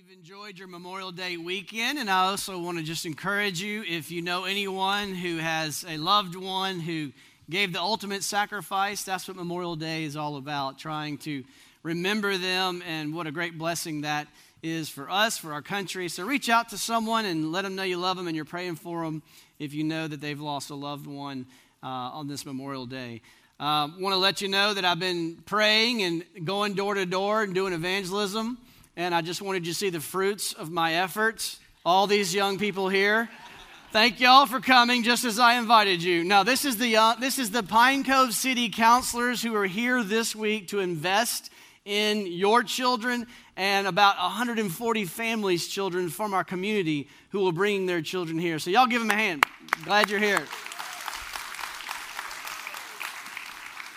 you've enjoyed your Memorial Day weekend, and I also want to just encourage you if you know anyone who has a loved one who gave the ultimate sacrifice, that's what Memorial Day is all about, trying to remember them, and what a great blessing that is for us, for our country. So reach out to someone and let them know you love them and you're praying for them if you know that they've lost a loved one uh, on this Memorial Day. Uh, want to let you know that I've been praying and going door to door and doing evangelism and I just wanted you to see the fruits of my efforts. All these young people here. Thank y'all for coming just as I invited you. Now, this is the uh, this is the Pine Cove City counselors who are here this week to invest in your children and about 140 families' children from our community who will bring their children here. So y'all give them a hand. Glad you're here.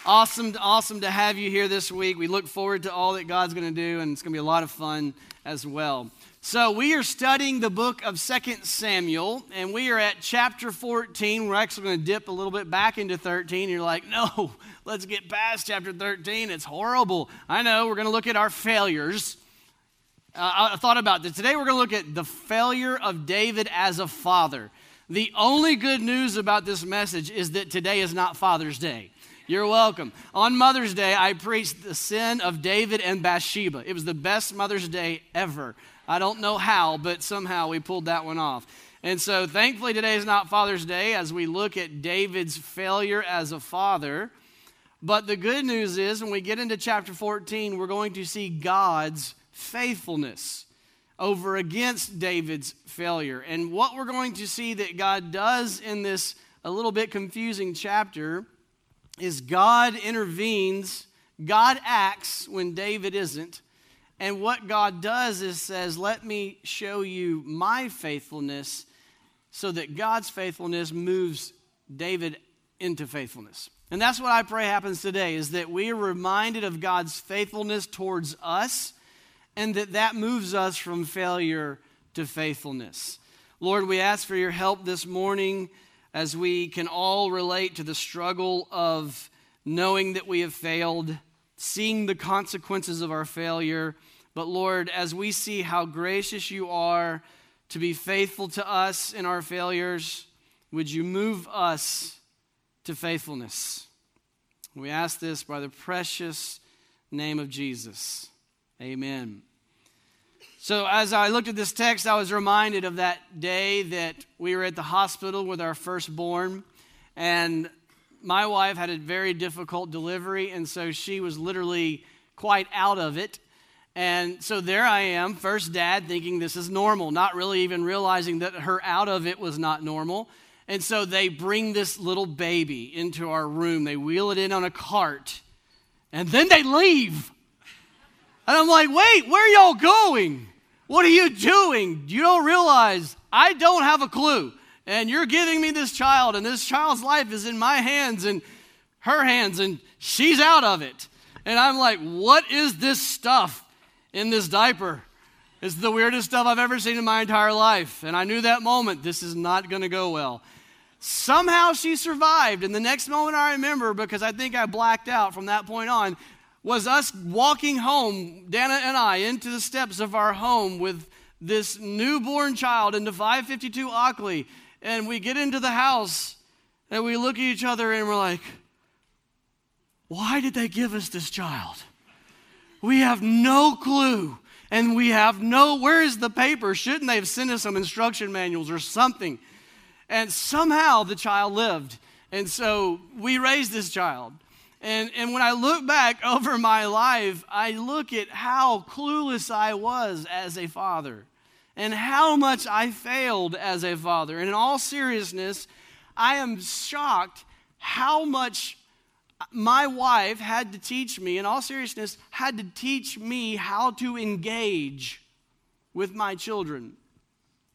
Awesome, awesome to have you here this week. We look forward to all that God's going to do, and it's going to be a lot of fun as well. So, we are studying the book of Second Samuel, and we are at chapter 14. We're actually going to dip a little bit back into 13. You're like, no, let's get past chapter 13. It's horrible. I know, we're going to look at our failures. Uh, I thought about this. Today, we're going to look at the failure of David as a father. The only good news about this message is that today is not Father's Day. You're welcome. On Mother's Day, I preached the sin of David and Bathsheba. It was the best Mother's Day ever. I don't know how, but somehow we pulled that one off. And so, thankfully, today is not Father's Day as we look at David's failure as a father. But the good news is, when we get into chapter 14, we're going to see God's faithfulness over against David's failure. And what we're going to see that God does in this a little bit confusing chapter is God intervenes, God acts when David isn't. And what God does is says, Let me show you my faithfulness so that God's faithfulness moves David into faithfulness. And that's what I pray happens today is that we are reminded of God's faithfulness towards us and that that moves us from failure to faithfulness. Lord, we ask for your help this morning as we can all relate to the struggle of knowing that we have failed, seeing the consequences of our failure. But Lord, as we see how gracious you are to be faithful to us in our failures, would you move us to faithfulness? We ask this by the precious name of Jesus. Amen. So, as I looked at this text, I was reminded of that day that we were at the hospital with our firstborn, and my wife had a very difficult delivery, and so she was literally quite out of it. And so there I am, first dad, thinking this is normal, not really even realizing that her out of it was not normal. And so they bring this little baby into our room. They wheel it in on a cart, and then they leave. And I'm like, wait, where y'all going? What are you doing? You don't realize I don't have a clue. And you're giving me this child, and this child's life is in my hands and her hands, and she's out of it. And I'm like, what is this stuff in this diaper? It's the weirdest stuff I've ever seen in my entire life. And I knew that moment, this is not going to go well. Somehow she survived. And the next moment I remember, because I think I blacked out from that point on, was us walking home, Dana and I, into the steps of our home with this newborn child into 552 Ockley. And we get into the house and we look at each other and we're like, why did they give us this child? We have no clue. And we have no, where is the paper? Shouldn't they have sent us some instruction manuals or something? And somehow the child lived. And so we raised this child. And, and when I look back over my life, I look at how clueless I was as a father and how much I failed as a father. And in all seriousness, I am shocked how much my wife had to teach me, in all seriousness, had to teach me how to engage with my children.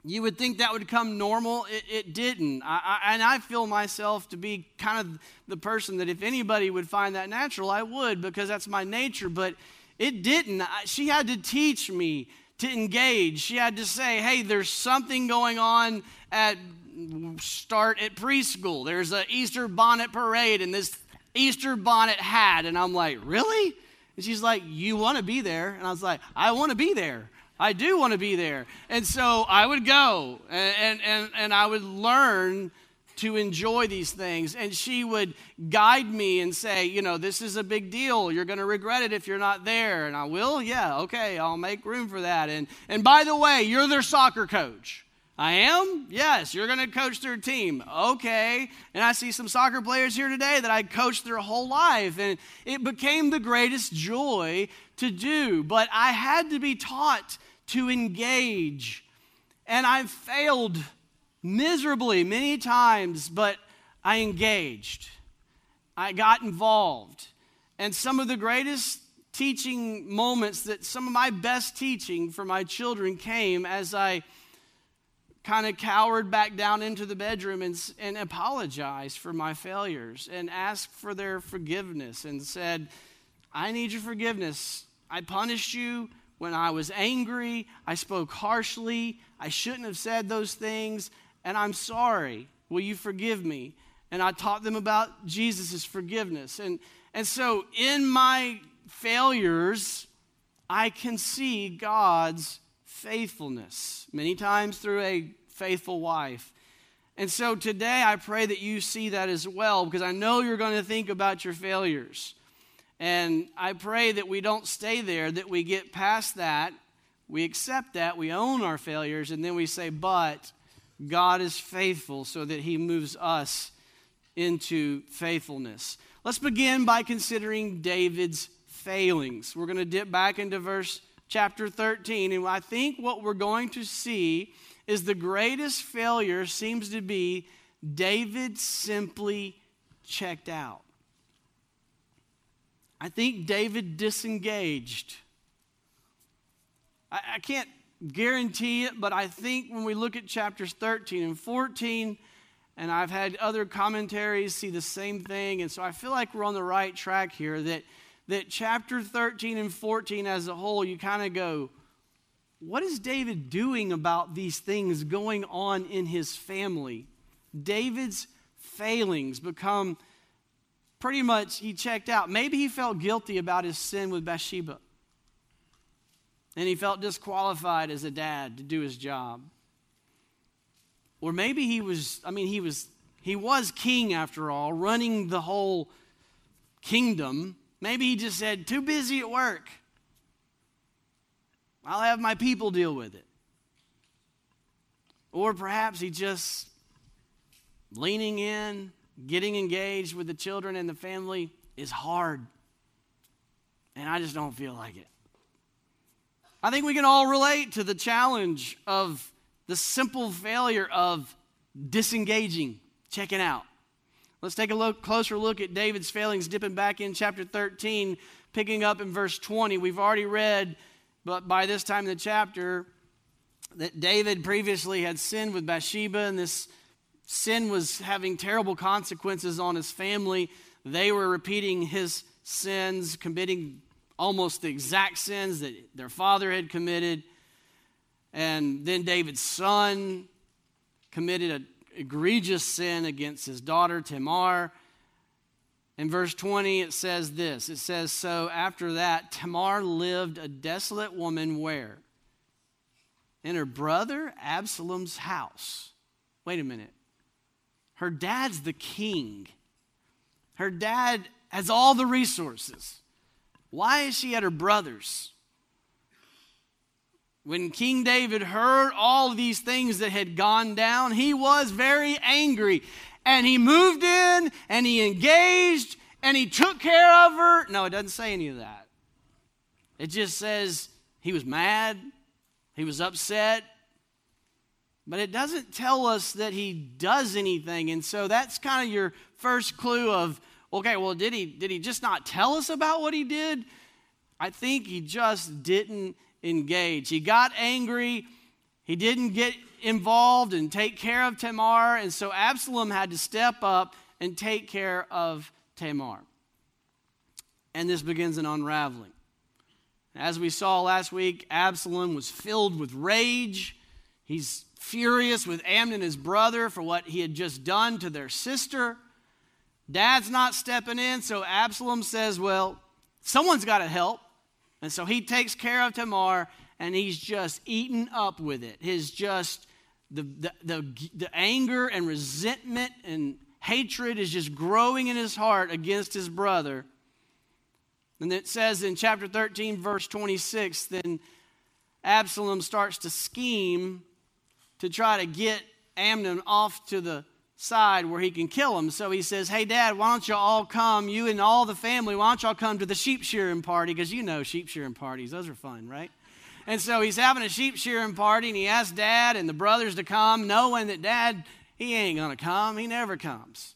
You would think that would come normal. It, it didn't. I, I, and I feel myself to be kind of the person that if anybody would find that natural, I would because that's my nature. But it didn't. I, she had to teach me to engage. She had to say, hey, there's something going on at start at preschool. There's an Easter bonnet parade and this Easter bonnet hat. And I'm like, really? And she's like, you want to be there? And I was like, I want to be there. I do want to be there. And so I would go and, and, and I would learn to enjoy these things. And she would guide me and say, you know, this is a big deal. You're going to regret it if you're not there. And I will, yeah, okay, I'll make room for that. And, and by the way, you're their soccer coach. I am? Yes, you're going to coach their team. Okay. And I see some soccer players here today that I coached their whole life, and it became the greatest joy to do. But I had to be taught to engage, and I've failed miserably many times, but I engaged. I got involved. And some of the greatest teaching moments that some of my best teaching for my children came as I kind of cowered back down into the bedroom and, and apologized for my failures and asked for their forgiveness and said, I need your forgiveness. I punished you when I was angry. I spoke harshly. I shouldn't have said those things, and I'm sorry. Will you forgive me? And I taught them about Jesus' forgiveness. And, and so in my failures, I can see God's faithfulness, many times through a faithful wife. And so today I pray that you see that as well because I know you're going to think about your failures. And I pray that we don't stay there, that we get past that, we accept that, we own our failures, and then we say, but God is faithful so that He moves us into faithfulness. Let's begin by considering David's failings. We're going to dip back into verse chapter 13, and I think what we're going to see is the greatest failure seems to be David simply checked out. I think David disengaged. I, I, can't guarantee it, but I think when we look at chapters 13 and 14, and I've had other commentaries see the same thing, and so I feel like we're on the right track here that, that chapter 13 and 14 as a whole, you kind of go, what is David doing about these things going on in his family? David's failings become pretty much, he checked out. Maybe he felt guilty about his sin with Bathsheba. And he felt disqualified as a dad to do his job. Or maybe he was, I mean, he was he was king after all, running the whole kingdom. Maybe he just said, too busy at work. I'll have my people deal with it. Or perhaps he just leaning in, getting engaged with the children and the family is hard. And I just don't feel like it. I think we can all relate to the challenge of the simple failure of disengaging, checking out. Let's take a look, closer look at David's failings, dipping back in chapter 13, picking up in verse 20. We've already read but by this time in the chapter, that David previously had sinned with Bathsheba, and this sin was having terrible consequences on his family. They were repeating his sins, committing almost the exact sins that their father had committed. And then David's son committed an egregious sin against his daughter Tamar. In verse 20, it says this It says, So after that, Tamar lived a desolate woman where? In her brother Absalom's house. Wait a minute. Her dad's the king. Her dad has all the resources. Why is she at her brother's? When King David heard all these things that had gone down, he was very angry and he moved in and he engaged and he took care of her. No, it doesn't say any of that. It just says he was mad, he was upset, but it doesn't tell us that he does anything. And so that's kind of your first clue of okay, well, did he did he just not tell us about what he did? I think he just didn't engage. He got angry. He didn't get involved and take care of Tamar, and so Absalom had to step up and take care of Tamar. And this begins an unraveling. As we saw last week, Absalom was filled with rage. He's furious with Amnon, his brother, for what he had just done to their sister. Dad's not stepping in, so Absalom says, Well, someone's got to help. And so he takes care of Tamar and he's just eaten up with it. His just the, the, the, the anger and resentment and hatred is just growing in his heart against his brother. And it says in chapter 13, verse 26, then Absalom starts to scheme to try to get Amnon off to the side where he can kill him. So he says, Hey, Dad, why don't you all come, you and all the family, why don't y'all come to the sheep shearing party? Because you know sheep shearing parties, those are fun, right? And so he's having a sheep shearing party, and he asks Dad and the brothers to come, knowing that Dad, he ain't going to come. He never comes.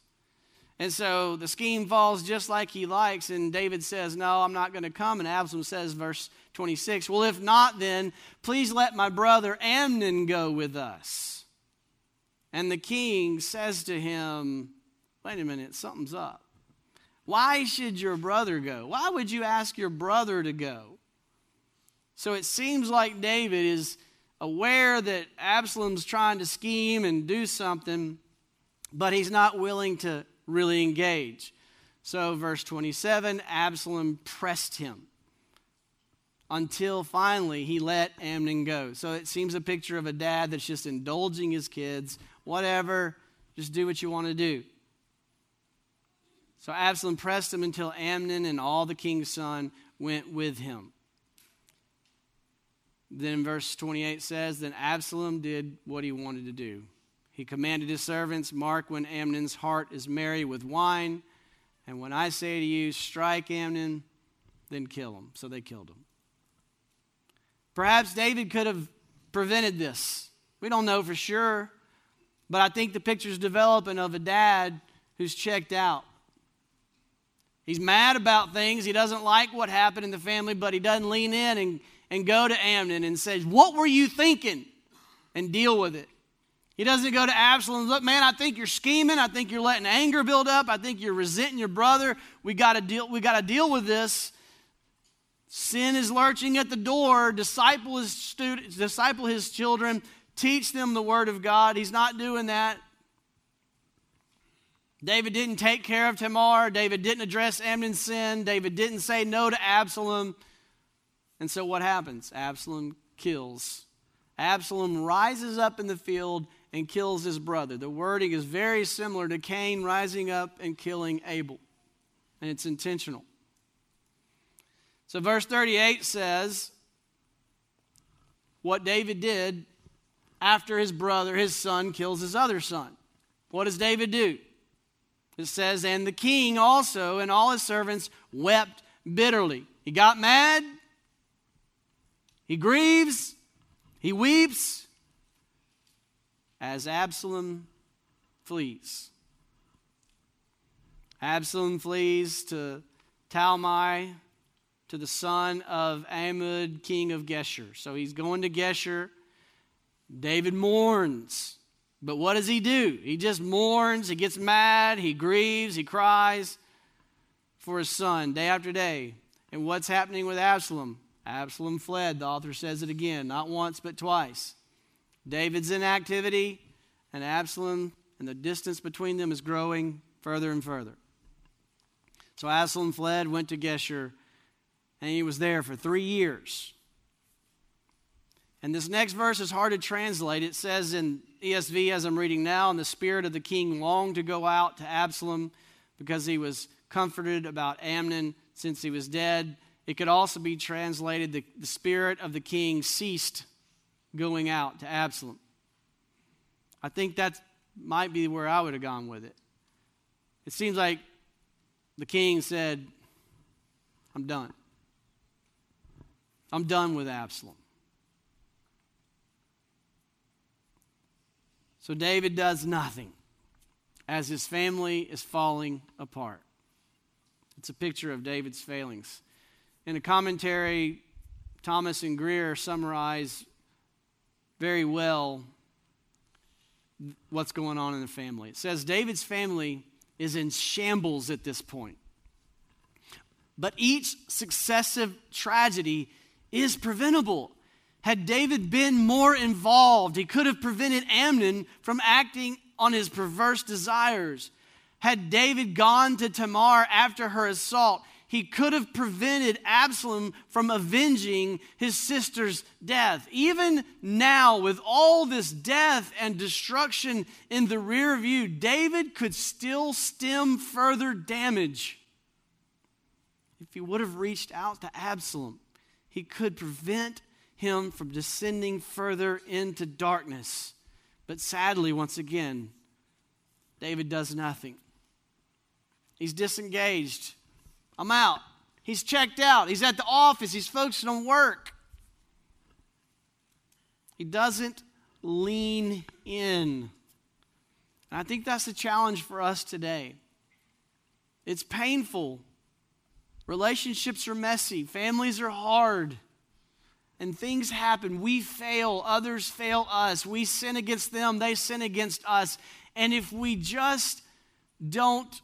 And so the scheme falls just like he likes, and David says, No, I'm not going to come. And Absalom says, verse 26, Well, if not, then please let my brother Amnon go with us. And the king says to him, Wait a minute, something's up. Why should your brother go? Why would you ask your brother to go? So it seems like David is aware that Absalom's trying to scheme and do something, but he's not willing to really engage. So, verse 27 Absalom pressed him until finally he let Amnon go. So it seems a picture of a dad that's just indulging his kids, whatever, just do what you want to do. So Absalom pressed him until Amnon and all the king's son went with him. Then verse 28 says, Then Absalom did what he wanted to do. He commanded his servants, Mark when Amnon's heart is merry with wine. And when I say to you, strike Amnon, then kill him. So they killed him. Perhaps David could have prevented this. We don't know for sure. But I think the picture's developing of a dad who's checked out. He's mad about things. He doesn't like what happened in the family, but he doesn't lean in and and go to Amnon and says, What were you thinking? and deal with it. He doesn't go to Absalom, look, man, I think you're scheming. I think you're letting anger build up. I think you're resenting your brother. We gotta deal, we gotta deal with this. Sin is lurching at the door. Disciple his students, disciple his children, teach them the word of God. He's not doing that. David didn't take care of Tamar. David didn't address Amnon's sin. David didn't say no to Absalom. And so what happens? Absalom kills. Absalom rises up in the field and kills his brother. The wording is very similar to Cain rising up and killing Abel, and it's intentional. So, verse 38 says what David did after his brother, his son, kills his other son. What does David do? It says, And the king also and all his servants wept bitterly. He got mad, he grieves, he weeps as Absalom flees. Absalom flees to Talmai, to the son of Ammon, king of Geshur. So he's going to Geshur. David mourns. But what does he do? He just mourns, he gets mad, he grieves, he cries for his son day after day. And what's happening with Absalom? Absalom fled. The author says it again, not once, but twice. David's inactivity and Absalom, and the distance between them is growing further and further. So Absalom fled, went to Geshur, and he was there for three years. And this next verse is hard to translate. It says in ESV, as I'm reading now, and the spirit of the king longed to go out to Absalom because he was comforted about Amnon since he was dead. It could also be translated the, the spirit of the king ceased going out to Absalom. I think that might be where I would have gone with it. It seems like the king said, I'm done. I'm done with Absalom. So David does nothing as his family is falling apart. It's a picture of David's failings. In a commentary, Thomas and Greer summarize very well what's going on in the family. It says David's family is in shambles at this point. But each successive tragedy is preventable. Had David been more involved, he could have prevented Amnon from acting on his perverse desires. Had David gone to Tamar after her assault, he could have prevented Absalom from avenging his sister's death. Even now, with all this death and destruction in the rear view, David could still stem further damage. If he would have reached out to Absalom, he could prevent him from descending further into darkness. But sadly, once again, David does nothing. He's disengaged. I'm out. He's checked out. He's at the office. He's focusing on work. He doesn't lean in. And I think that's the challenge for us today. It's painful. Relationships are messy. Families are hard. And things happen. We fail. Others fail us. We sin against them. They sin against us. And if we just don't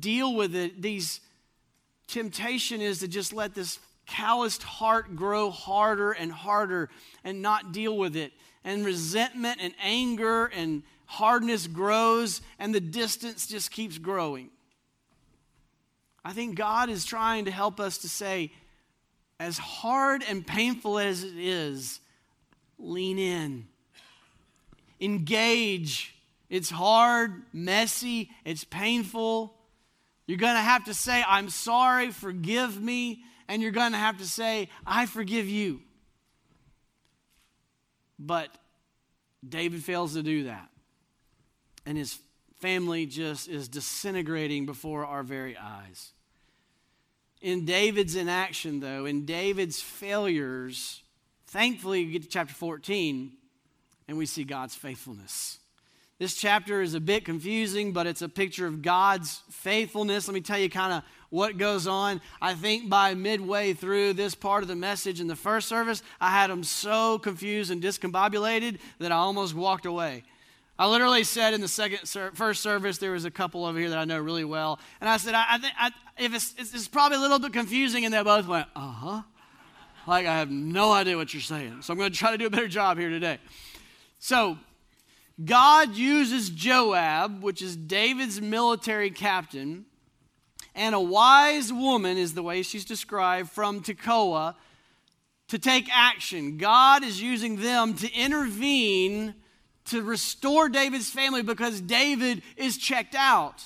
deal with it, these temptation is to just let this calloused heart grow harder and harder and not deal with it. And resentment and anger and hardness grows, and the distance just keeps growing. I think God is trying to help us to say, as hard and painful as it is, lean in, engage. It's hard, messy, it's painful, you're going to have to say, I'm sorry, forgive me. And you're going to have to say, I forgive you. But David fails to do that. And his family just is disintegrating before our very eyes. In David's inaction, though, in David's failures, thankfully, we get to chapter 14 and we see God's faithfulness. This chapter is a bit confusing, but it's a picture of God's faithfulness. Let me tell you kind of what goes on. I think by midway through this part of the message in the first service, I had them so confused and discombobulated that I almost walked away. I literally said in the second first service there was a couple over here that I know really well, and I said I, I think if it's, it's, probably a little bit confusing, and they both went uh huh, like I have no idea what you're saying. So I'm going to try to do a better job here today. So God uses Joab, which is David's military captain, and a wise woman is the way she's described from Tekoa to take action. God is using them to intervene to restore David's family because David is checked out.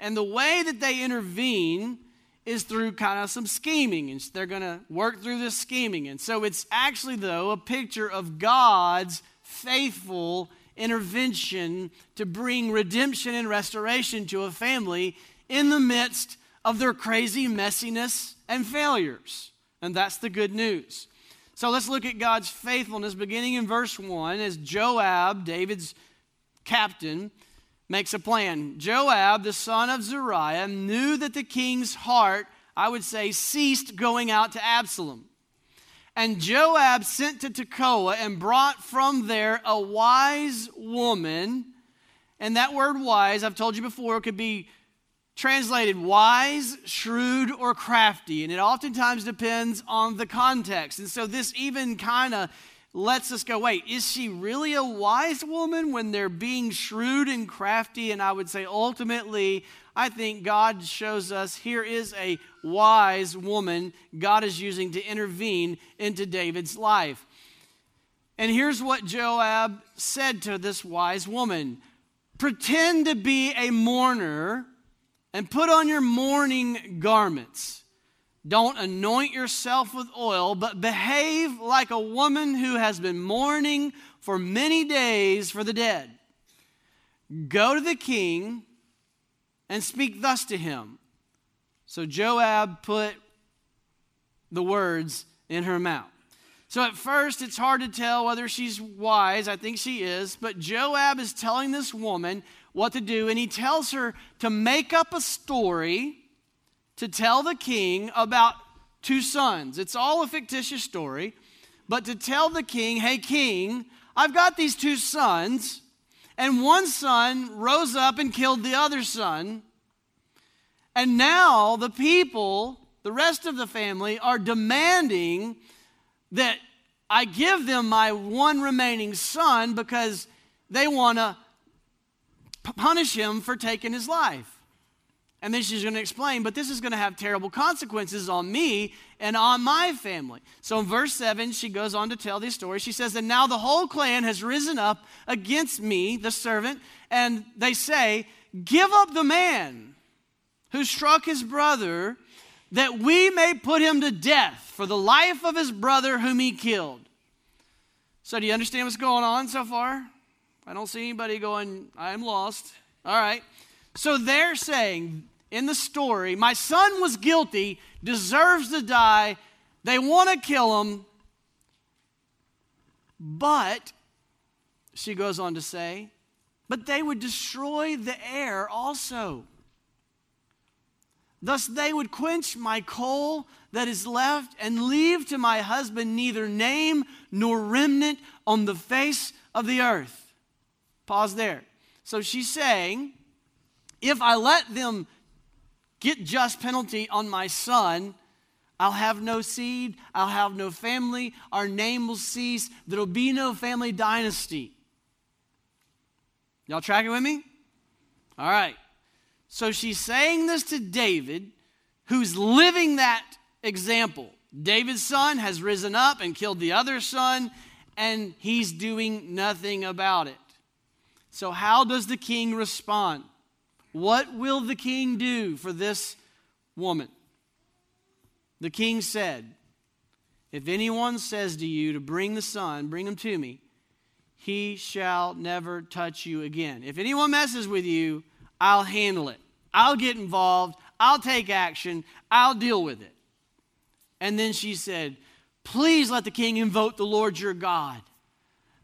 And the way that they intervene is through kind of some scheming. And they're going to work through this scheming. And so it's actually, though, a picture of God's faithful intervention to bring redemption and restoration to a family in the midst of their crazy messiness and failures. And that's the good news. So let's look at God's faithfulness beginning in verse 1 as Joab, David's captain, makes a plan. Joab, the son of Zeruiah, knew that the king's heart, I would say, ceased going out to Absalom. And Joab sent to Tekoa and brought from there a wise woman. And that word wise, I've told you before, could be translated wise, shrewd, or crafty. And it oftentimes depends on the context. And so this even kind of lets us go wait, is she really a wise woman when they're being shrewd and crafty? And I would say ultimately, I think God shows us here is a wise woman God is using to intervene into David's life. And here's what Joab said to this wise woman Pretend to be a mourner and put on your mourning garments. Don't anoint yourself with oil, but behave like a woman who has been mourning for many days for the dead. Go to the king and speak thus to him. So Joab put the words in her mouth. So at first, it's hard to tell whether she's wise. I think she is. But Joab is telling this woman what to do, and he tells her to make up a story to tell the king about two sons. It's all a fictitious story, but to tell the king, hey, king, I've got these two sons, and one son rose up and killed the other son. And now the people, the rest of the family, are demanding that I give them my one remaining son because they want to punish him for taking his life. And then she's going to explain, but this is going to have terrible consequences on me and on my family. So in verse 7, she goes on to tell this story. She says, And now the whole clan has risen up against me, the servant, and they say, Give up the man who struck his brother, that we may put him to death for the life of his brother whom he killed. So, do you understand what's going on so far? I don't see anybody going, I'm lost. All right. So they're saying in the story, my son was guilty, deserves to die. They want to kill him. But, she goes on to say, but they would destroy the heir also. Thus they would quench my coal that is left and leave to my husband neither name nor remnant on the face of the earth. Pause there. So she's saying, if I let them get just penalty on my son, I'll have no seed, I'll have no family, our name will cease, there'll be no family dynasty. Y'all tracking with me? All right. So she's saying this to David, who's living that example. David's son has risen up and killed the other son, and he's doing nothing about it. So, how does the king respond? What will the king do for this woman? The king said, If anyone says to you to bring the son, bring him to me, he shall never touch you again. If anyone messes with you, I'll handle it. I'll get involved. I'll take action. I'll deal with it. And then she said, Please let the king invoke the Lord your God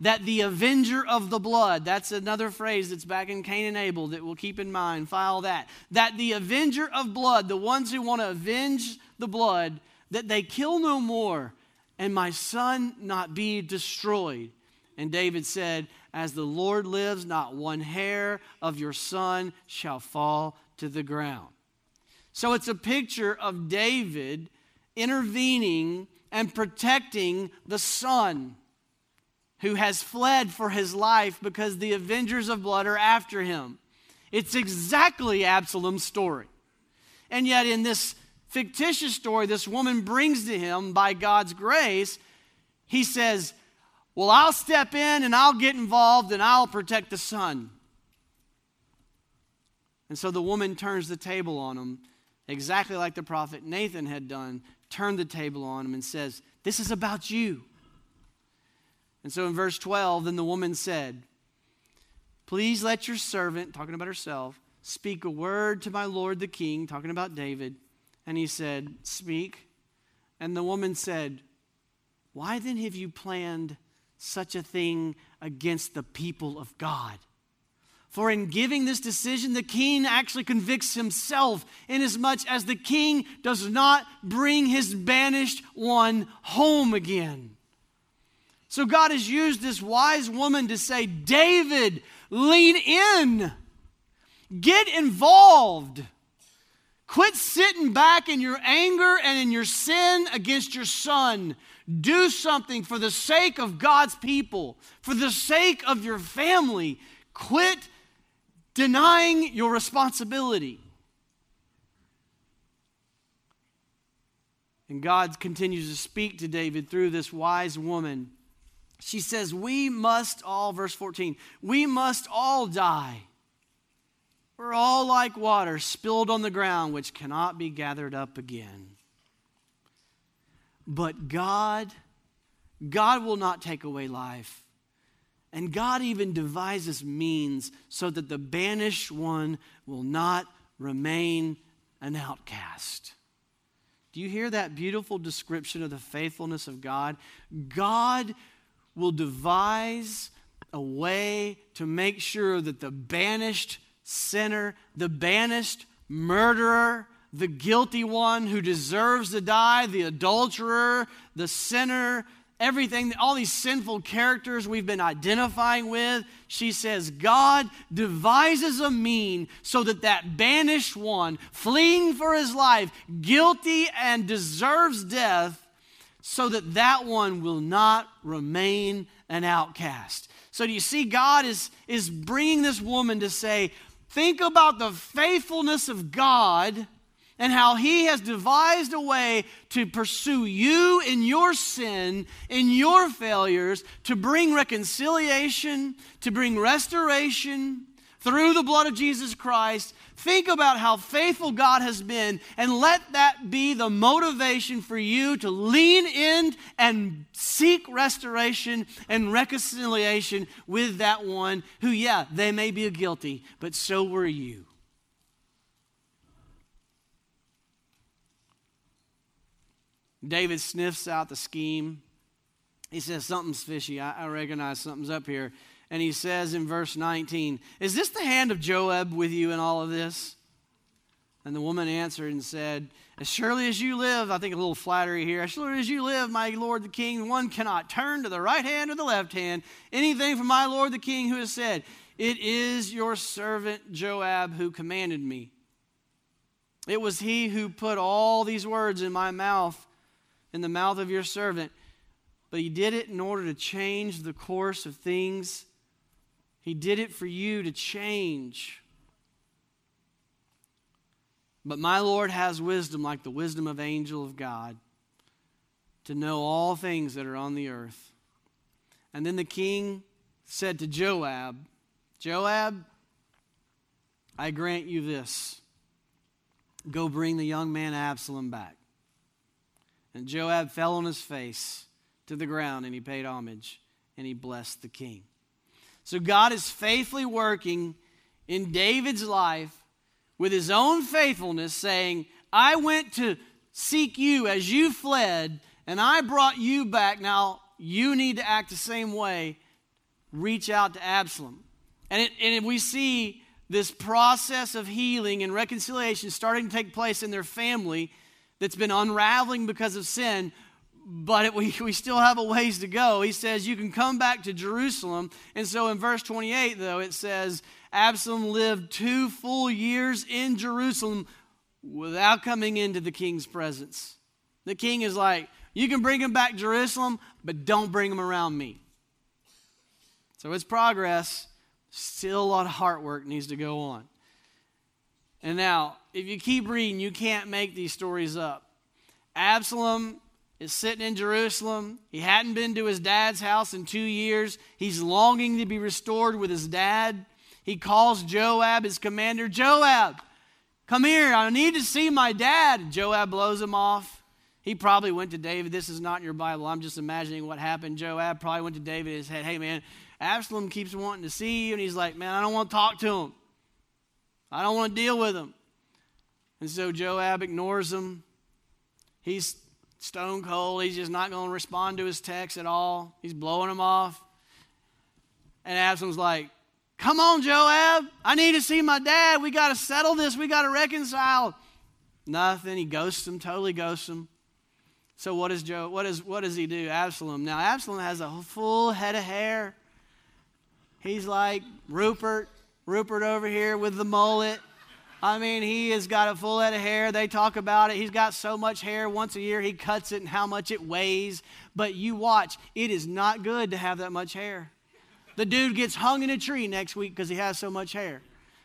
that the avenger of the blood, that's another phrase that's back in Cain and Abel that we'll keep in mind, file that. That the avenger of blood, the ones who want to avenge the blood, that they kill no more, and my son not be destroyed. And David said, As the Lord lives, not one hair of your son shall fall to the ground. So it's a picture of David intervening and protecting the son who has fled for his life because the avengers of blood are after him. It's exactly Absalom's story. And yet, in this fictitious story, this woman brings to him by God's grace, he says, Well, I'll step in and I'll get involved and I'll protect the son. And so the woman turns the table on him, exactly like the prophet Nathan had done, turned the table on him and says, This is about you. And so in verse 12, then the woman said, Please let your servant, talking about herself, speak a word to my lord the king, talking about David. And he said, Speak. And the woman said, Why then have you planned such a thing against the people of God? For in giving this decision, the king actually convicts himself, inasmuch as the king does not bring his banished one home again. So God has used this wise woman to say, David, lean in, get involved. Quit sitting back in your anger and in your sin against your son. Do something for the sake of God's people, for the sake of your family. Quit denying your responsibility. And God continues to speak to David through this wise woman she says, We must all, verse 14, we must all die. We're all like water spilled on the ground, which cannot be gathered up again. But God, God will not take away life. And God even devises means so that the banished one will not remain an outcast. Do you hear that beautiful description of the faithfulness of God? God will devise a way to make sure that the banished sinner, the banished murderer, the guilty one who deserves to die, the adulterer, the sinner, everything, all these sinful characters we've been identifying with, she says, God devises a mean so that that banished one, fleeing for his life, guilty and deserves death, so that that one will not remain an outcast. So, do you see, God is, is bringing this woman to say, think about the faithfulness of God and how He has devised a way to pursue you in your sin, in your failures, to bring reconciliation, to bring restoration through the blood of Jesus Christ. Think about how faithful God has been, and let that be the motivation for you to lean in and seek restoration and reconciliation with that one who, yeah, they may be guilty, but so were you. David sniffs out the scheme. He says, Something's fishy. I, I, recognize something's up here. And he says in verse 19, Is this the hand of Joab with you in all of this? And the woman answered and said, As surely as you live, I think a little flattery here, as surely as you live, my lord the king, one cannot turn to the right hand or the left hand anything from my lord the king who has said, It is your servant Joab who commanded me. It was he who put all these words in my mouth in the mouth of your servant. But he did it in order to change the course of things. He did it for you to change. But my Lord has wisdom like the wisdom of angel of God to know all things that are on the earth. And then the king said to Joab, Joab, I grant you this. Go bring the young man Absalom back. And Joab fell on his face to the ground and he paid homage and he blessed the king. So God is faithfully working in David's life with his own faithfulness, saying, I went to seek you as you fled, and I brought you back. Now you need to act the same way. Reach out to Absalom. And, it, and we see this process of healing and reconciliation starting to take place in their family that's been unraveling because of sin, but it, we, we still have a ways to go. He says, You can come back to Jerusalem. And so in verse 28, though, it says, Absalom lived two full years in Jerusalem without coming into the king's presence. The king is like, You can bring him back to Jerusalem, but don't bring him around me. So it's progress. Still a lot of heart work needs to go on. And now, if you keep reading, you can't make these stories up. Absalom is sitting in Jerusalem. He hadn't been to his dad's house in two years. He's longing to be restored with his dad. He calls Joab, his commander, Joab, come here. I need to see my dad. Joab blows him off. He probably went to David. This is not in your Bible. I'm just imagining what happened. Joab probably went to David and said, Hey, man, Absalom keeps wanting to see you. And he's like, Man, I don't want to talk to him. I don't want to deal with him. And so Joab ignores him. He's stone cold. He's just not going to respond to his text at all. He's blowing him off. And Absalom's like, Come on, Joab. I need to see my dad. We got to settle this. We got to reconcile. Nothing. He ghosts him, totally ghosts him. So what does Joe what is what does he do? Absalom. Now Absalom has a full head of hair. He's like Rupert. Rupert over here with the mullet. I mean, he has got a full head of hair. They talk about it. He's got so much hair. Once a year, he cuts it and how much it weighs. But you watch, it is not good to have that much hair. The dude gets hung in a tree next week because he has so much hair.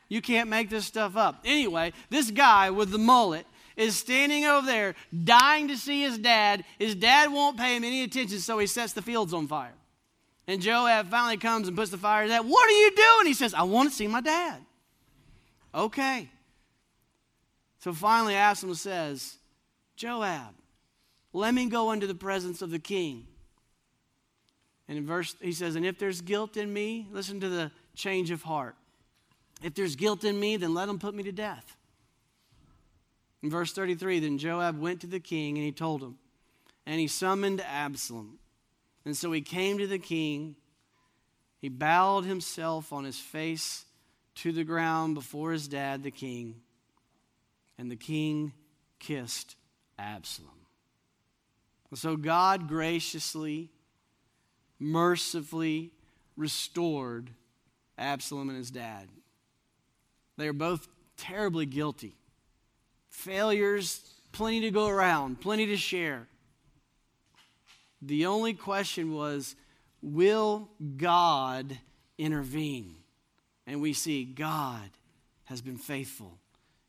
You can't make this stuff up. Anyway, this guy with the mullet is standing over there dying to see his dad. His dad won't pay him any attention, so he sets the fields on fire. And Joab finally comes and puts the fire that. What are you doing? He says, I want to see my dad. Okay. So finally, Absalom says, Joab, let me go into the presence of the king. And in verse, he says, And if there's guilt in me, listen to the change of heart. If there's guilt in me, then let him put me to death. In verse 33, then Joab went to the king and he told him, and he summoned Absalom. And so he came to the king. He bowed himself on his face to the ground before his dad, the king. And the king kissed Absalom. So God graciously, mercifully restored Absalom and his dad. They are both terribly guilty. Failures, plenty to go around, plenty to share. The only question was, will God intervene? And we see God has been faithful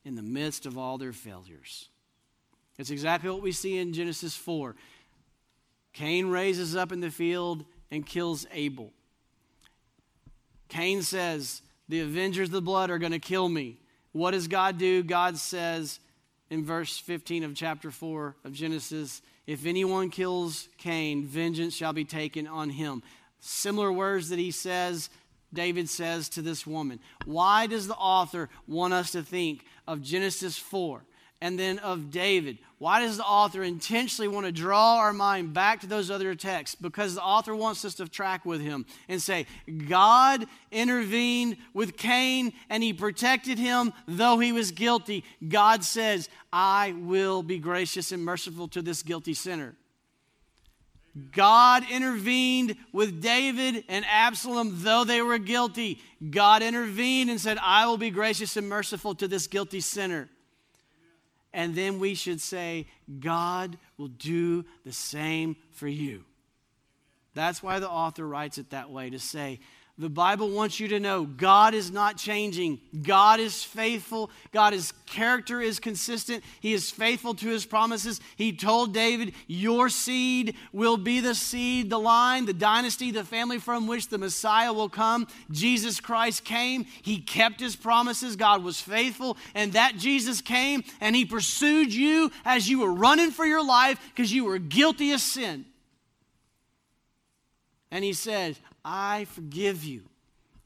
in the midst of all their failures. It's exactly what we see in Genesis 4. Cain raises up in the field and kills Abel. Cain says, The avengers of the blood are going to kill me. What does God do? God says in verse 15 of chapter 4 of Genesis, If anyone kills Cain, vengeance shall be taken on him. Similar words that he says, David says to this woman. Why does the author want us to think of Genesis 4 and then of David? Why does the author intentionally want to draw our mind back to those other texts? Because the author wants us to track with him and say, God intervened with Cain and he protected him though he was guilty. God says, I will be gracious and merciful to this guilty sinner. God intervened with David and Absalom, though they were guilty. God intervened and said, I will be gracious and merciful to this guilty sinner. And then we should say, God will do the same for you. That's why the author writes it that way to say, the Bible wants you to know God is not changing. God is faithful. God's character is consistent. He is faithful to his promises. He told David, Your seed will be the seed, the line, the dynasty, the family from which the Messiah will come. Jesus Christ came. He kept his promises. God was faithful. And that Jesus came and he pursued you as you were running for your life because you were guilty of sin. And he said, I forgive you.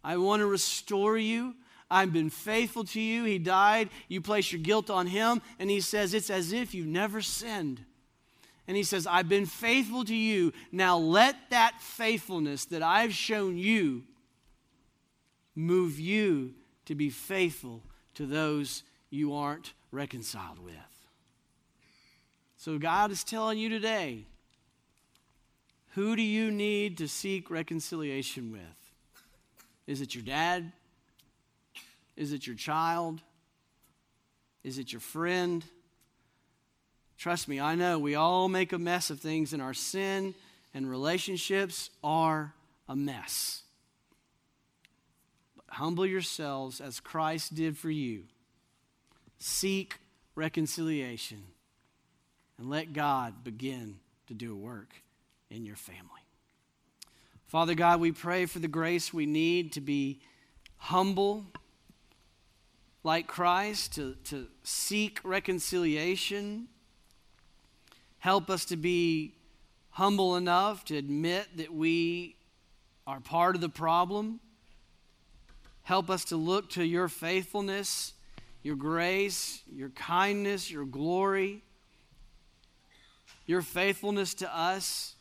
I want to restore you. I've been faithful to you. He died. You place your guilt on him. And he says, It's as if you've never sinned. And he says, I've been faithful to you. Now let that faithfulness that I've shown you move you to be faithful to those you aren't reconciled with. So God is telling you today who do you need to seek reconciliation with? Is it your dad? Is it your child? Is it your friend? Trust me, I know we all make a mess of things, and our sin and relationships are a mess. But humble yourselves as Christ did for you. Seek reconciliation and let God begin to do a work in your family. Father God, we pray for the grace we need to be humble like Christ, to, to seek reconciliation. Help us to be humble enough to admit that we are part of the problem. Help us to look to your faithfulness, your grace, your kindness, your glory, your faithfulness to us.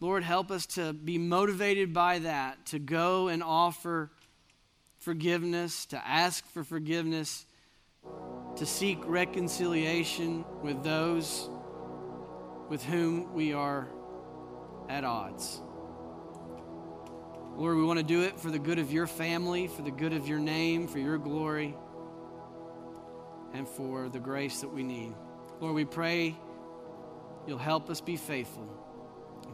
Lord, help us to be motivated by that, to go and offer forgiveness, to ask for forgiveness, to seek reconciliation with those with whom we are at odds. Lord, we want to do it for the good of your family, for the good of your name, for your glory, and for the grace that we need. Lord, we pray you'll help us be faithful.